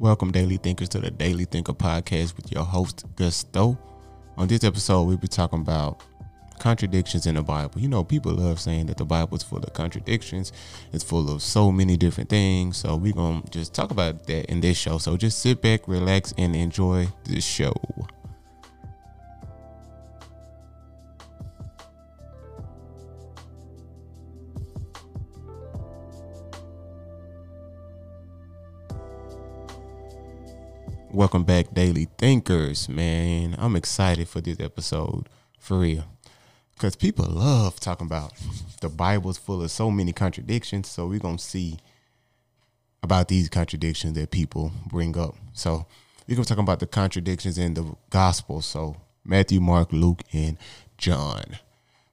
Welcome, Daily Thinkers, to the Daily Thinker podcast with your host, Gusto. On this episode, we'll be talking about contradictions in the Bible. You know, people love saying that the Bible is full of contradictions, it's full of so many different things. So, we're going to just talk about that in this show. So, just sit back, relax, and enjoy this show. Welcome back, Daily Thinkers. Man, I'm excited for this episode for real. Because people love talking about the Bible's full of so many contradictions. So we're going to see about these contradictions that people bring up. So we're going to talk about the contradictions in the Gospel. So Matthew, Mark, Luke, and John.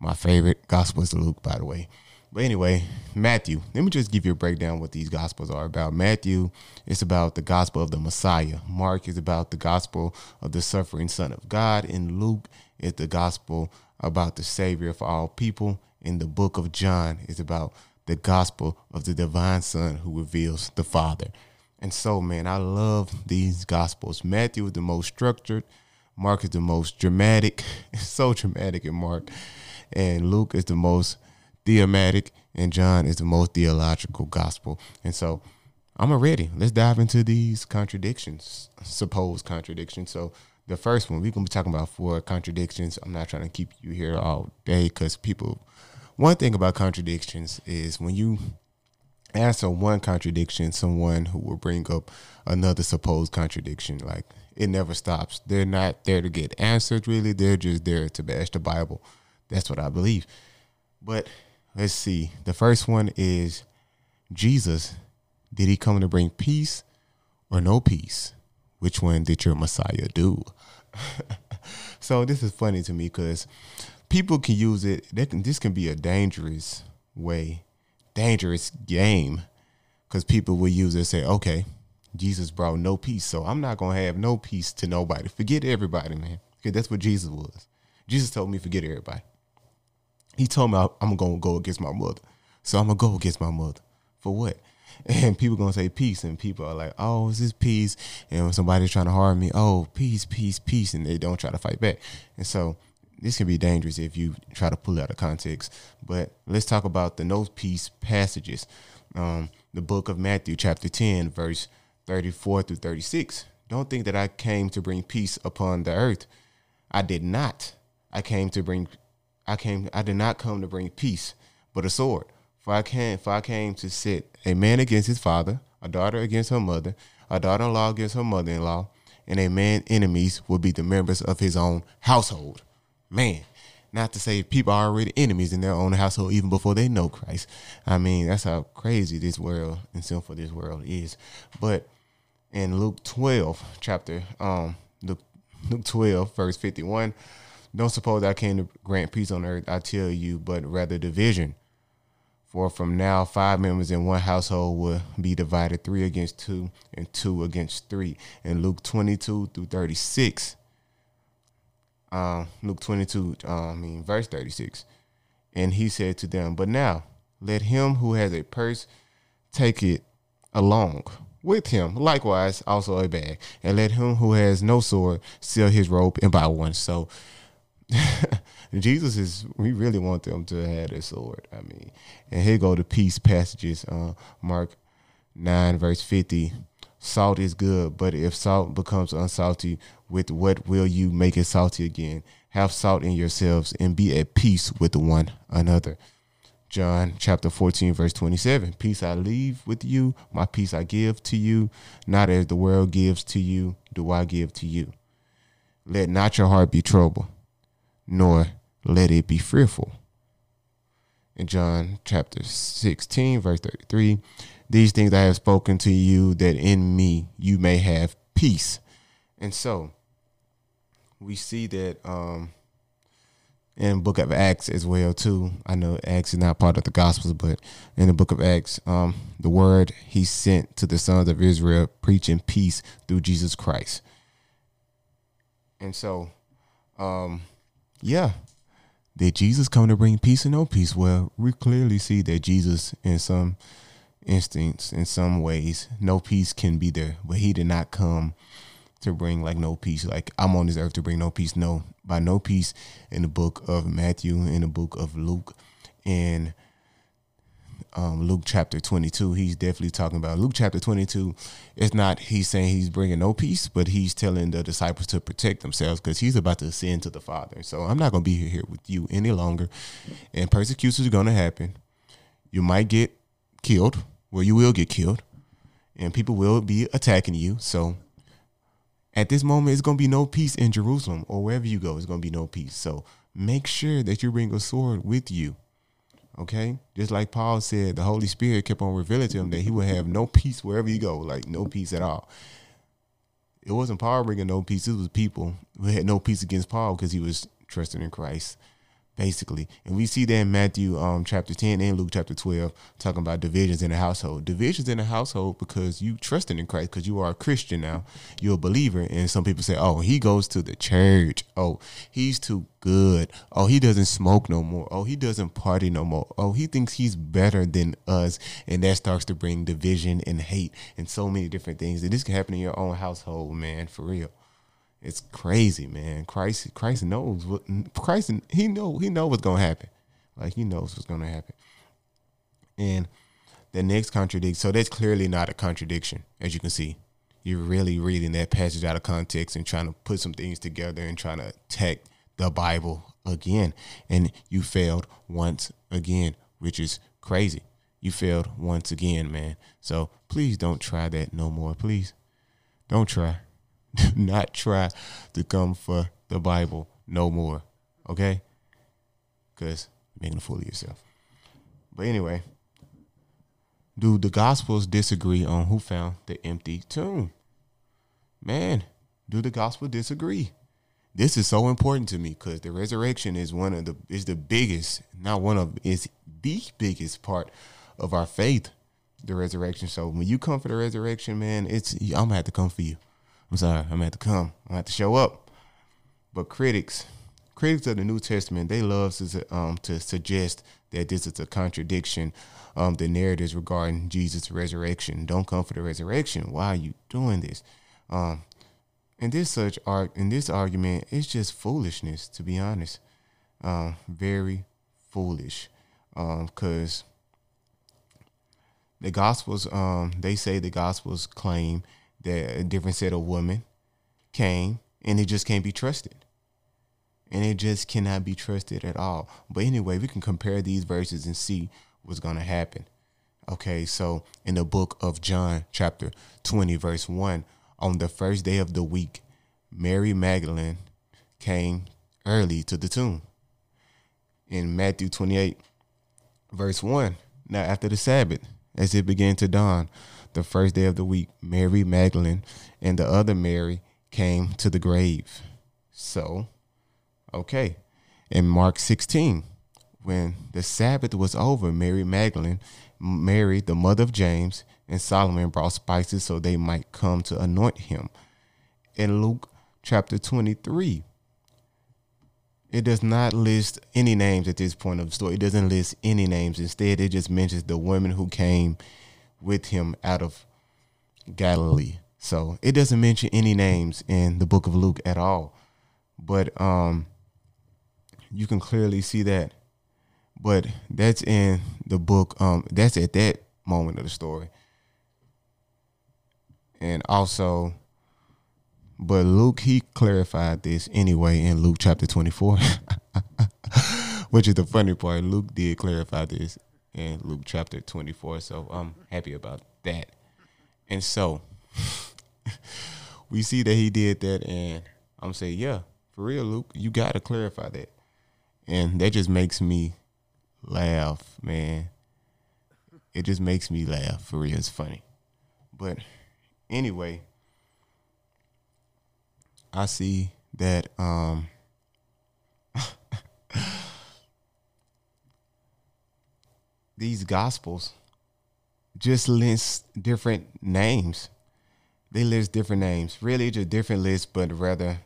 My favorite Gospel is Luke, by the way. But anyway, Matthew, let me just give you a breakdown what these gospels are about. Matthew is about the gospel of the Messiah. Mark is about the gospel of the suffering Son of God. And Luke is the gospel about the Savior of all people. And the book of John is about the gospel of the divine Son who reveals the Father. And so, man, I love these gospels. Matthew is the most structured. Mark is the most dramatic. So dramatic in Mark. And Luke is the most thematic, and John is the most theological gospel. And so I'm ready. Let's dive into these contradictions, supposed contradictions. So the first one, we're gonna be talking about four contradictions. I'm not trying to keep you here all day because people one thing about contradictions is when you answer one contradiction, someone who will bring up another supposed contradiction. Like it never stops. They're not there to get answers really. They're just there to bash the Bible. That's what I believe. But let's see. The first one is Jesus. Did he come to bring peace or no peace? Which one did your Messiah do? so this is funny to me because people can use it. Can, this can be a dangerous way, dangerous game, because people will use it and say, "Okay, Jesus brought no peace, so I'm not gonna have no peace to nobody. Forget everybody, man. Because that's what Jesus was. Jesus told me forget everybody. He told me I'm gonna go against my mother. So I'm gonna go against my mother. For what? And people gonna say peace, and people are like, "Oh, is this peace?" And when somebody's trying to harm me, "Oh, peace, peace, peace," and they don't try to fight back. And so this can be dangerous if you try to pull it out of context. But let's talk about the no peace passages. Um, the book of Matthew, chapter 10, verse 34 through 36. Don't think that I came to bring peace upon the earth. I did not. I came to bring I came I did not come to bring peace, but a sword. For I came for I came to set a man against his father, a daughter against her mother, a daughter in law against her mother in law, and a man enemies will be the members of his own household. Man, not to say people are already enemies in their own household even before they know Christ. I mean, that's how crazy this world and sinful this world is. But in Luke 12, chapter um Luke, Luke 12, verse 51, don't suppose I came to grant peace on earth, I tell you, but rather division. For from now, five members in one household will be divided three against two and two against three. In Luke 22 through 36, um, Luke 22, uh, I mean, verse 36. And he said to them, But now let him who has a purse take it along with him, likewise also a bag, and let him who has no sword sell his robe and buy one. So, Jesus is we really want them to have their sword. I mean, and here go the peace passages. Uh, Mark nine verse fifty. Salt is good, but if salt becomes unsalty, with what will you make it salty again? Have salt in yourselves and be at peace with one another. John chapter 14, verse 27. Peace I leave with you, my peace I give to you. Not as the world gives to you, do I give to you. Let not your heart be troubled, nor let it be fearful. In John chapter 16, verse 33, these things I have spoken to you that in me you may have peace. And so we see that um, in book of Acts as well too. I know Acts is not part of the Gospels, but in the book of Acts, um, the word he sent to the sons of Israel, preaching peace through Jesus Christ. And so, um, yeah. Did Jesus come to bring peace and no peace? Well, we clearly see that Jesus, in some instance, in some ways, no peace can be there. But he did not come to bring like no peace. Like I'm on this earth to bring no peace. No, by no peace in the book of Matthew, in the book of Luke, and um, Luke chapter 22, he's definitely talking about Luke chapter 22. It's not he's saying he's bringing no peace, but he's telling the disciples to protect themselves because he's about to ascend to the Father. So I'm not going to be here with you any longer, and persecutions are going to happen. You might get killed, well, you will get killed, and people will be attacking you. So at this moment, it's going to be no peace in Jerusalem or wherever you go. It's going to be no peace. So make sure that you bring a sword with you Okay, just like Paul said, the Holy Spirit kept on revealing to him that he would have no peace wherever you go, like no peace at all. It wasn't Paul bringing no peace; it was people who had no peace against Paul because he was trusting in Christ basically. And we see that in Matthew um, chapter 10 and Luke chapter 12, talking about divisions in the household. Divisions in the household because you trusting in Christ, because you are a Christian now. You're a believer. And some people say, oh, he goes to the church. Oh, he's too good. Oh, he doesn't smoke no more. Oh, he doesn't party no more. Oh, he thinks he's better than us. And that starts to bring division and hate and so many different things. And this can happen in your own household, man, for real. It's crazy, man. Christ, Christ knows what Christ. He know he know what's gonna happen. Like he knows what's gonna happen. And the next contradiction. So that's clearly not a contradiction, as you can see. You're really reading that passage out of context and trying to put some things together and trying to attack the Bible again. And you failed once again, which is crazy. You failed once again, man. So please don't try that no more. Please don't try. not try to come for the Bible no more. Okay? Because you're making a fool of yourself. But anyway, do the Gospels disagree on who found the empty tomb? Man, do the Gospel disagree? This is so important to me because the resurrection is one of the is the biggest, not one of is the biggest part of our faith. The resurrection. So when you come for the resurrection, man, it's I'm gonna have to come for you. I'm sorry, I'm gonna have to come. Gonna have to show up. But critics, critics of the New Testament, they love to um, to suggest that this is a contradiction. Um, the narratives regarding Jesus' resurrection. Don't come for the resurrection. Why are you doing this? Um, and this such art in this argument, it's just foolishness, to be honest. Um, very foolish. Um, cause the gospels, um, they say the gospels claim that a different set of women came and it just can't be trusted. And it just cannot be trusted at all. But anyway, we can compare these verses and see what's going to happen. Okay, so in the book of John, chapter 20, verse 1, on the first day of the week, Mary Magdalene came early to the tomb. In Matthew 28, verse 1, now after the Sabbath, as it began to dawn, the first day of the week, Mary Magdalene and the other Mary came to the grave. So, okay. In Mark 16, when the Sabbath was over, Mary Magdalene, Mary, the mother of James, and Salome brought spices so they might come to anoint him. In Luke chapter 23, it does not list any names at this point of the story. It doesn't list any names. Instead, it just mentions the women who came with him out of Galilee. So it doesn't mention any names in the book of Luke at all. But um you can clearly see that. But that's in the book, um, that's at that moment of the story. And also, but Luke, he clarified this anyway in Luke chapter 24, which is the funny part. Luke did clarify this in Luke chapter 24. So I'm happy about that. And so we see that he did that, and I'm saying, yeah, for real, Luke, you got to clarify that. And that just makes me laugh, man. It just makes me laugh. For real, it's funny. But anyway, I see that um these gospels just list different names. They list different names. Really, just different lists, but rather,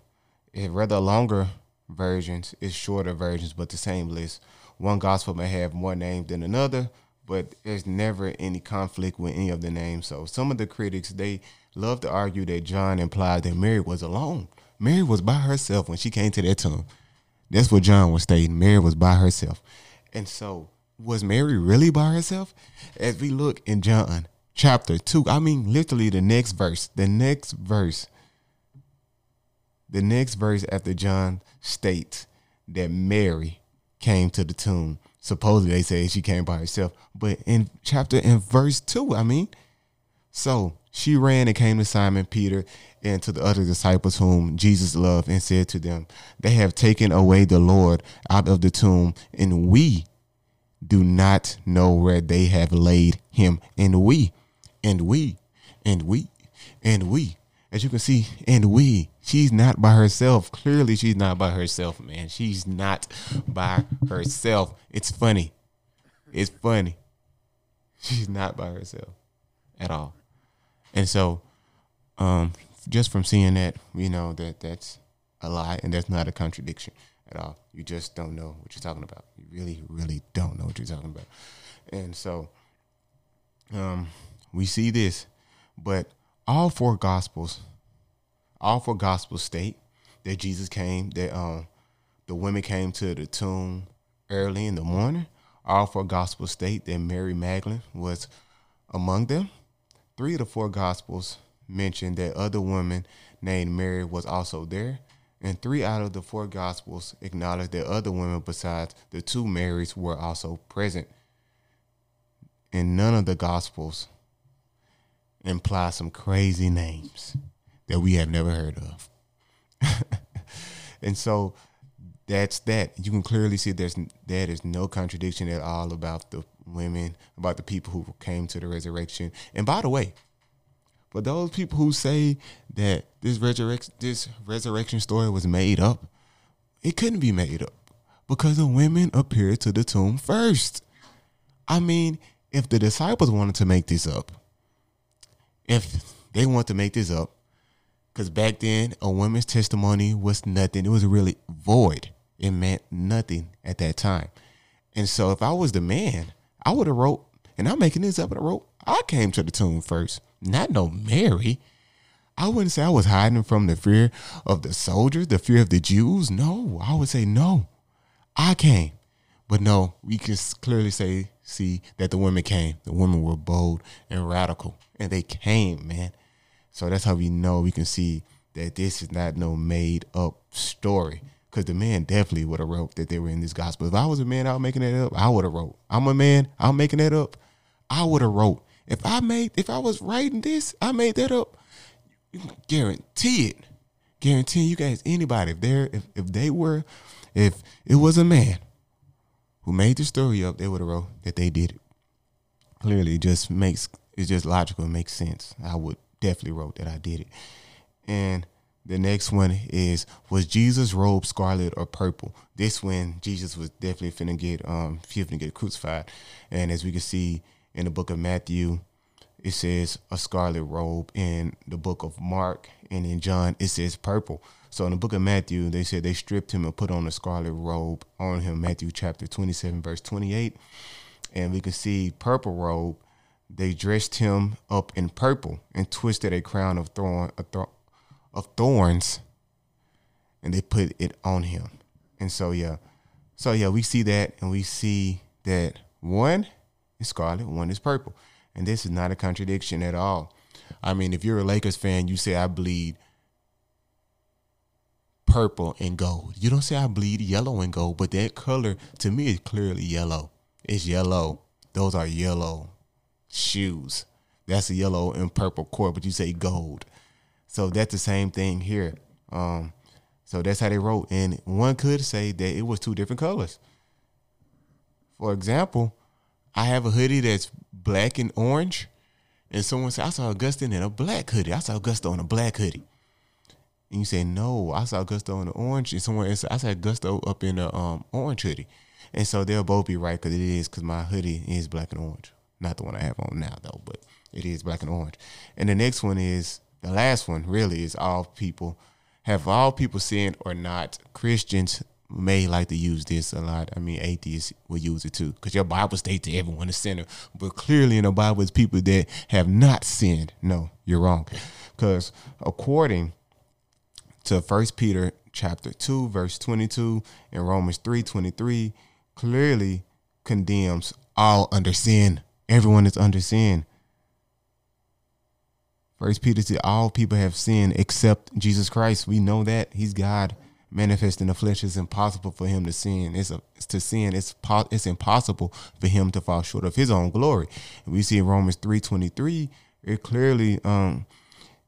rather longer versions is shorter versions, but the same list. One gospel may have more names than another, but there's never any conflict with any of the names. So some of the critics they love to argue that John implied that Mary was alone. Mary was by herself when she came to that tomb. That's what John was stating. Mary was by herself. And so was Mary really by herself? As we look in John chapter 2, I mean literally the next verse, the next verse, the next verse after John states that Mary came to the tomb. Supposedly they say she came by herself, but in chapter in verse 2, I mean, so she ran and came to Simon Peter and to the other disciples whom Jesus loved and said to them, They have taken away the Lord out of the tomb, and we do not know where they have laid him. And we, and we, and we, and we, as you can see, and we, she's not by herself. Clearly, she's not by herself, man. She's not by herself. It's funny. It's funny. She's not by herself at all. And so, um, just from seeing that, we know that that's a lie and that's not a contradiction at all. You just don't know what you're talking about. You really, really don't know what you're talking about. And so, um, we see this, but all four gospels, all for gospel state that Jesus came, that um, the women came to the tomb early in the morning. All for gospel state that Mary Magdalene was among them. Three of the four gospels mention that other women named Mary was also there. And three out of the four gospels acknowledge that other women besides the two Marys were also present. And none of the gospels imply some crazy names that we have never heard of. and so that's that. You can clearly see there's there is no contradiction at all about the women, about the people who came to the resurrection. And by the way, for those people who say that this resurrection this resurrection story was made up, it couldn't be made up because the women appeared to the tomb first. I mean, if the disciples wanted to make this up, if they want to make this up, because back then a woman's testimony was nothing. It was really void. It meant nothing at that time. And so if I was the man, I would have wrote, and I'm making this up, but I wrote, I came to the tomb first, not no Mary. I wouldn't say I was hiding from the fear of the soldiers, the fear of the Jews. No, I would say no. I came. But no, we can clearly say, see that the women came. The women were bold and radical, and they came, man. So that's how we know we can see that this is not no made up story. Cause the man definitely would have wrote that they were in this gospel. If I was a man out making that up, I would have wrote. I'm a man, I'm making that up. I would have wrote. If I made, if I was writing this, I made that up. You can guarantee it. Guarantee you guys, anybody, if they're, if, if they were, if it was a man who made the story up, they would have wrote that they did it. Clearly, it just makes it's just logical. It makes sense. I would definitely wrote that I did it. And the next one is was Jesus' robe scarlet or purple? This when Jesus was definitely finna get um finna get crucified. And as we can see in the book of Matthew, it says a scarlet robe. In the book of Mark and in John, it says purple. So in the book of Matthew, they said they stripped him and put on a scarlet robe on him. Matthew chapter 27, verse 28. And we can see purple robe. They dressed him up in purple and twisted a crown of thorn of thorns, and they put it on him. And so yeah, so yeah, we see that, and we see that one is scarlet, one is purple, and this is not a contradiction at all. I mean, if you're a Lakers fan, you say I bleed purple and gold. You don't say I bleed yellow and gold, but that color to me is clearly yellow. It's yellow. Those are yellow shoes. That's a yellow and purple cord, but you say gold. So that's the same thing here. Um, so that's how they wrote. And one could say that it was two different colors. For example, I have a hoodie that's black and orange. And someone said, I saw Augustine in a black hoodie. I saw Augusto in a black hoodie. And you say, no, I saw Gusto in the orange. And someone else, I saw Gusto up in the um, orange hoodie. And so they'll both be right because it is because my hoodie is black and orange. Not the one I have on now, though, but it is black and orange. And the next one is the last one, really, is all people. Have all people sinned or not? Christians may like to use this a lot. I mean, atheists will use it too, because your Bible states that everyone is sinner, but clearly in the Bible, it's people that have not sinned. No, you're wrong, because according to First Peter chapter two, verse twenty-two, and Romans three twenty-three, clearly condemns all under sin. Everyone is under sin. First Peter said, all people have sinned except Jesus Christ. We know that he's God manifest in the flesh. It's impossible for him to sin. It's, a, it's to sin. It's po- it's impossible for him to fall short of his own glory. And we see in Romans three twenty three, it clearly um,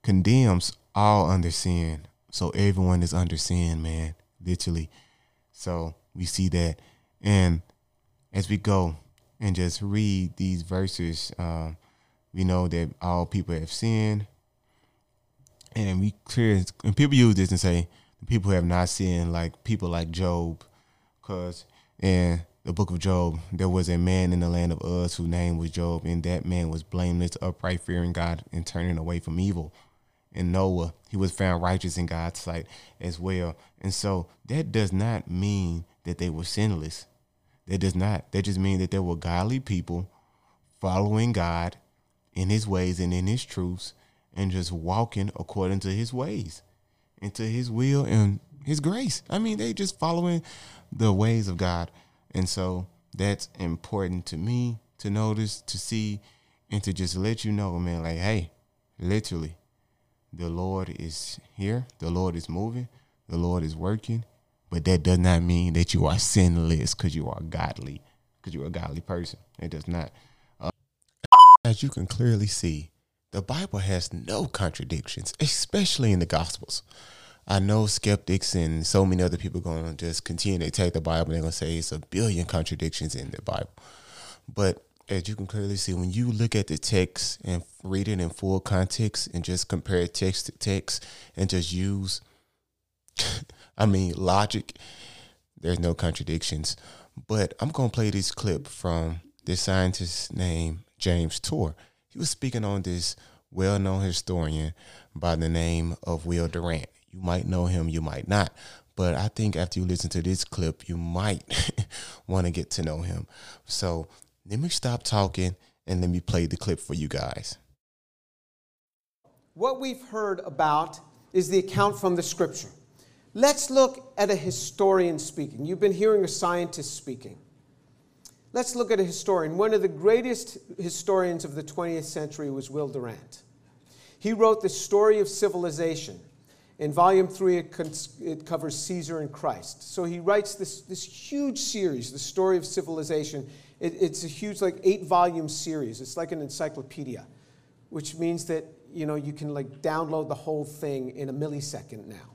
condemns all under sin. So everyone is under sin, man, literally. So we see that, and as we go and just read these verses. Um, we know that all people have sinned, and we clear. And people use this and say people have not sinned, like people like Job, because in the book of Job, there was a man in the land of Uz whose name was Job, and that man was blameless, upright, fearing God, and turning away from evil. And Noah, he was found righteous in God's sight as well. And so that does not mean that they were sinless. That does not. That just means that there were godly people following God in his ways and in his truths and just walking according to his ways into his will and his grace. I mean, they just following the ways of God. And so that's important to me to notice, to see, and to just let you know, man, like, hey, literally, the Lord is here, the Lord is moving, the Lord is working, but that does not mean that you are sinless because you are godly, because you're a godly person. It does not. Uh, as you can clearly see, the Bible has no contradictions, especially in the Gospels. I know skeptics and so many other people going to just continue to take the Bible. And they're going to say it's a billion contradictions in the Bible. But as you can clearly see, when you look at the text and read it in full context and just compare text to text and just use, I mean, logic, there's no contradictions. But I'm going to play this clip from this scientist named James Tour. He was speaking on this well known historian by the name of Will Durant. You might know him, you might not. But I think after you listen to this clip, you might want to get to know him. So let me stop talking and let me play the clip for you guys. What we've heard about is the account from the scripture. Let's look at a historian speaking. You've been hearing a scientist speaking. Let's look at a historian. One of the greatest historians of the 20th century was Will Durant. He wrote The Story of Civilization. In volume three, it, it, covers Caesar and Christ. So he writes this, this huge series, The Story of Civilization. It, it's a huge, like, eight volume series. It's like an encyclopedia, which means that, you know, you can, like, download the whole thing in a millisecond now.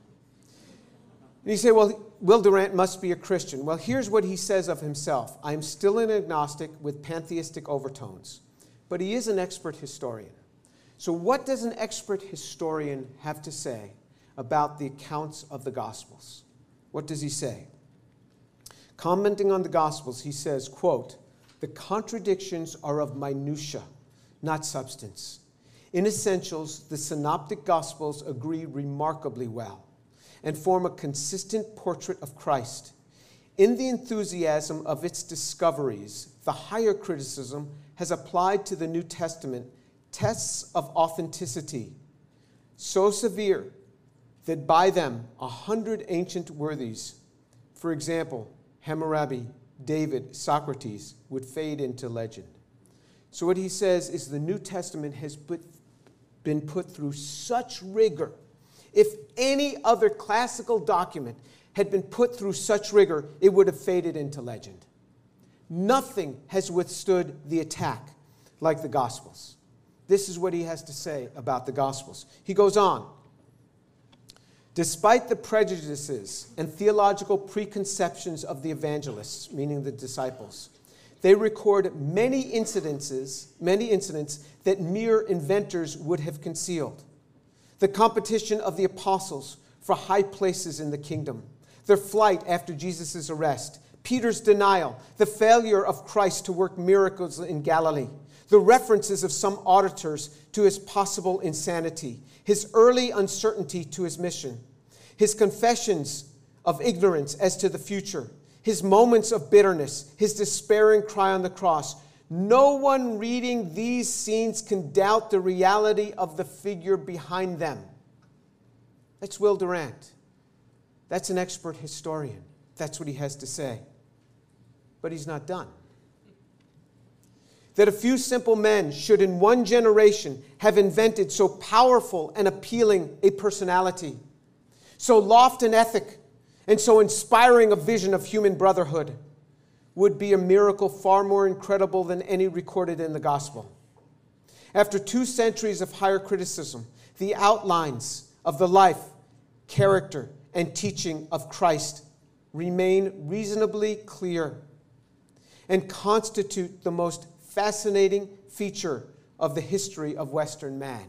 And you say, well, Will Durant must be a Christian. Well, here's what he says of himself I'm still an agnostic with pantheistic overtones, but he is an expert historian. So, what does an expert historian have to say about the accounts of the Gospels? What does he say? Commenting on the Gospels, he says, quote, the contradictions are of minutia, not substance. In essentials, the synoptic Gospels agree remarkably well and form a consistent portrait of Christ. In the enthusiasm of its discoveries, the higher criticism has applied to the New Testament tests of authenticity so severe that by them a hundred ancient worthies, for example, Hammurabi, David, Socrates, would fade into legend. So, what he says is the New Testament has put, been put through such rigor if any other classical document had been put through such rigor, it would have faded into legend. Nothing has withstood the attack like the Gospels. This is what he has to say about the Gospels. He goes on Despite the prejudices and theological preconceptions of the evangelists, meaning the disciples, they record many incidences, many incidents that mere inventors would have concealed the competition of the apostles for high places in the kingdom, their flight after Jesus' arrest, Peter's denial, the failure of Christ to work miracles in Galilee, the references of some auditors to his possible insanity, his early uncertainty to his mission, his confessions of ignorance as to the future, his moments of bitterness, his despairing cry on the cross. No one reading these scenes can doubt the reality of the figure behind them. That's Will Durant. That's an expert historian. That's what he has to say. But he's not done. That a few simple men should, in one generation, have invented so powerful and appealing a personality, so loft an ethic, and so inspiring a vision of human brotherhood would be a miracle far more incredible than any recorded in the gospel. After two centuries of higher criticism, the outlines of the life, character, and teaching of Christ remain reasonably clear and constitute the most fascinating feature of the history of Western man.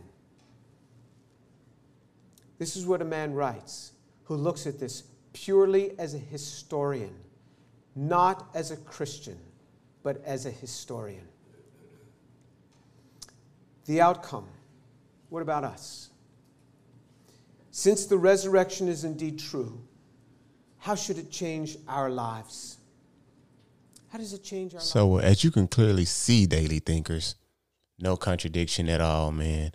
This is what a man writes who looks at this purely as a historian, not as a Christian, but as a historian. The outcome what about us? Since the resurrection is indeed true, how should it change our lives? How does it change our So, lives? uh, as you can clearly see, Daily Thinkers, no contradiction at all, man.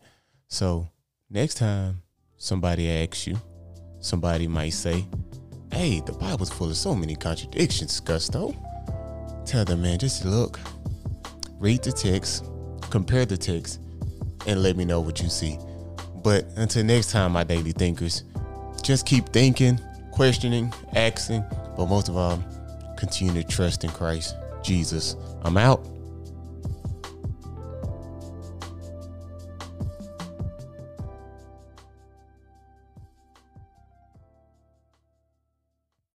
So, next time somebody asks you, somebody might say, Hey, the Bible's full of so many contradictions, Gusto. Tell them, man, just look, read the text, compare the text, and let me know what you see. But until next time, my Daily Thinkers, just keep thinking, questioning, asking, but most of all, continue to trust in Christ Jesus. I'm out.